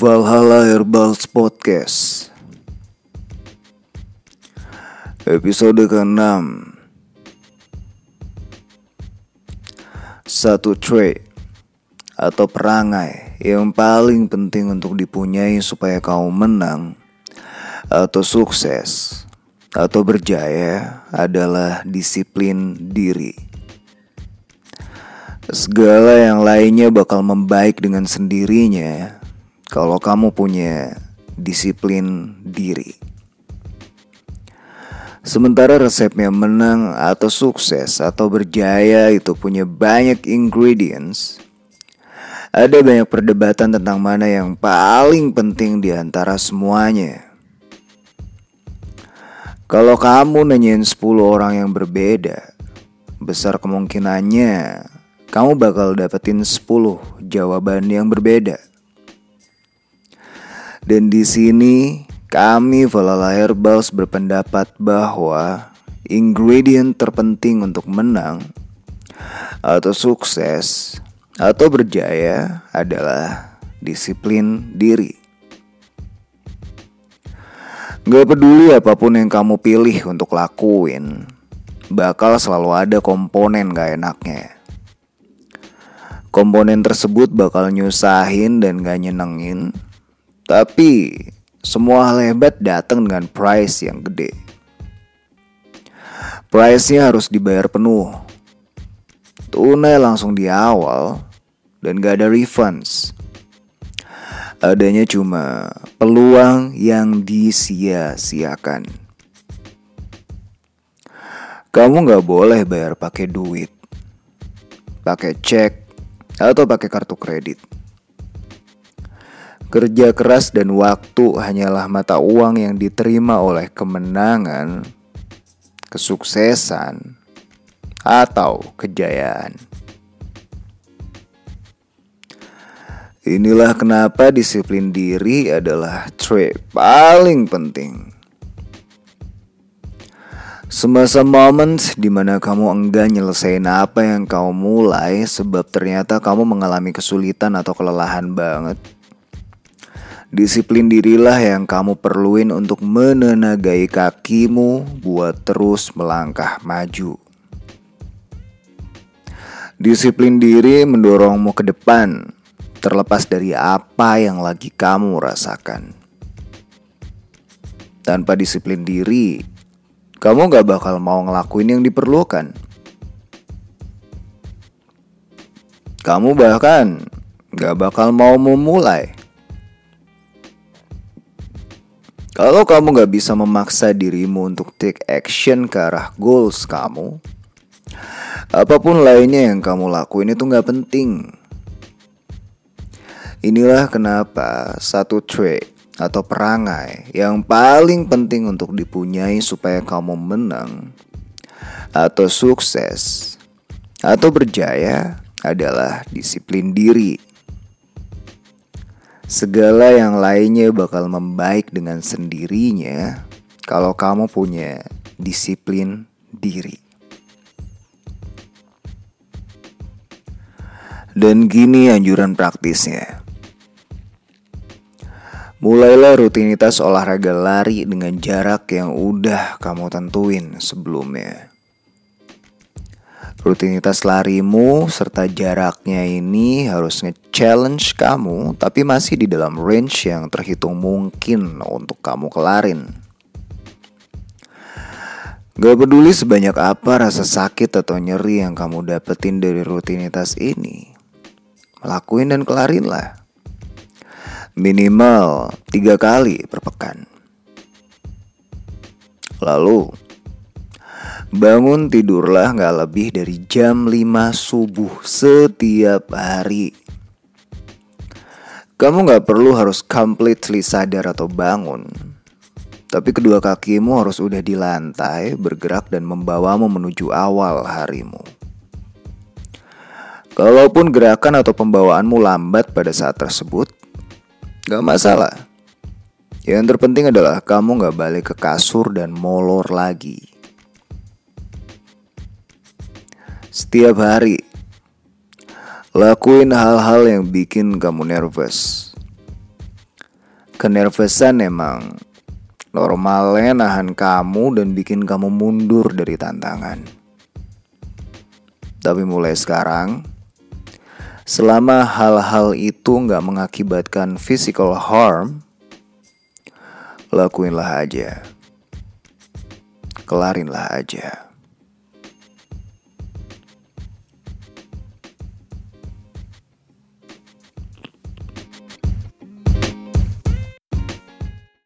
Valhalla Herbals Podcast. Episode ke-6 Satu trait atau perangai yang paling penting untuk dipunyai supaya kau menang atau sukses atau berjaya adalah disiplin diri. Segala yang lainnya bakal membaik dengan sendirinya kalau kamu punya disiplin diri. Sementara resepnya menang atau sukses atau berjaya itu punya banyak ingredients. Ada banyak perdebatan tentang mana yang paling penting di antara semuanya. Kalau kamu nanyain 10 orang yang berbeda, besar kemungkinannya kamu bakal dapetin 10 jawaban yang berbeda. Dan di sini kami Valhalla Herbals berpendapat bahwa ingredient terpenting untuk menang atau sukses atau berjaya adalah disiplin diri. Gak peduli apa pun yang kamu pilih untuk lakuin, bakal selalu ada komponen gak enaknya. Komponen tersebut bakal nyusahin dan gak nyenengin, tapi semua hal hebat datang dengan price yang gede. Price-nya harus dibayar penuh. Tunai langsung di awal dan gak ada refunds. Adanya cuma peluang yang disia-siakan. Kamu gak boleh bayar pakai duit, pakai cek, atau pakai kartu kredit. Kerja keras dan waktu hanyalah mata uang yang diterima oleh kemenangan, kesuksesan, atau kejayaan. Inilah kenapa disiplin diri adalah trait paling penting. Semasa momen di mana kamu enggan nyelesain apa yang kau mulai sebab ternyata kamu mengalami kesulitan atau kelelahan banget. Disiplin dirilah yang kamu perluin untuk menenagai kakimu buat terus melangkah maju. Disiplin diri mendorongmu ke depan terlepas dari apa yang lagi kamu rasakan. Tanpa disiplin diri, kamu gak bakal mau ngelakuin yang diperlukan. Kamu bahkan gak bakal mau memulai. Kalau kamu gak bisa memaksa dirimu untuk take action ke arah goals kamu, apa pun lainnya yang kamu lakuin itu gak penting. Inilah kenapa satu trait atau perangai yang paling penting untuk dipunyai supaya kamu menang atau sukses atau berjaya adalah disiplin diri. Segala yang lainnya bakal membaik dengan sendirinya kalau kamu punya disiplin diri. Dan gini anjuran praktisnya. Mulailah rutinitas olahraga lari dengan jarak yang udah kamu tentuin sebelumnya. Rutinitas larimu serta jaraknya ini harus nge-challenge kamu tapi masih di dalam range yang terhitung mungkin untuk kamu kelarin. Gak peduli sebanyak apa rasa sakit atau nyeri yang kamu dapetin dari rutinitas ini. Lakuin dan kelarin lah minimal tiga kali per pekan. Lalu, bangun tidurlah nggak lebih dari jam 5 subuh setiap hari. Kamu nggak perlu harus completely sadar atau bangun. Tapi kedua kakimu harus udah di lantai, bergerak dan membawamu menuju awal harimu. Kalaupun gerakan atau pembawaanmu lambat pada saat tersebut, Gak masalah. Yang terpenting adalah kamu gak balik ke kasur dan molor lagi. Setiap hari, lakuin hal-hal yang bikin kamu nervous. Kenervesan emang normalnya nahan kamu dan bikin kamu mundur dari tantangan. Tapi mulai sekarang, selama hal-hal itu nggak mengakibatkan physical harm, lakuinlah aja. Kelarinlah aja.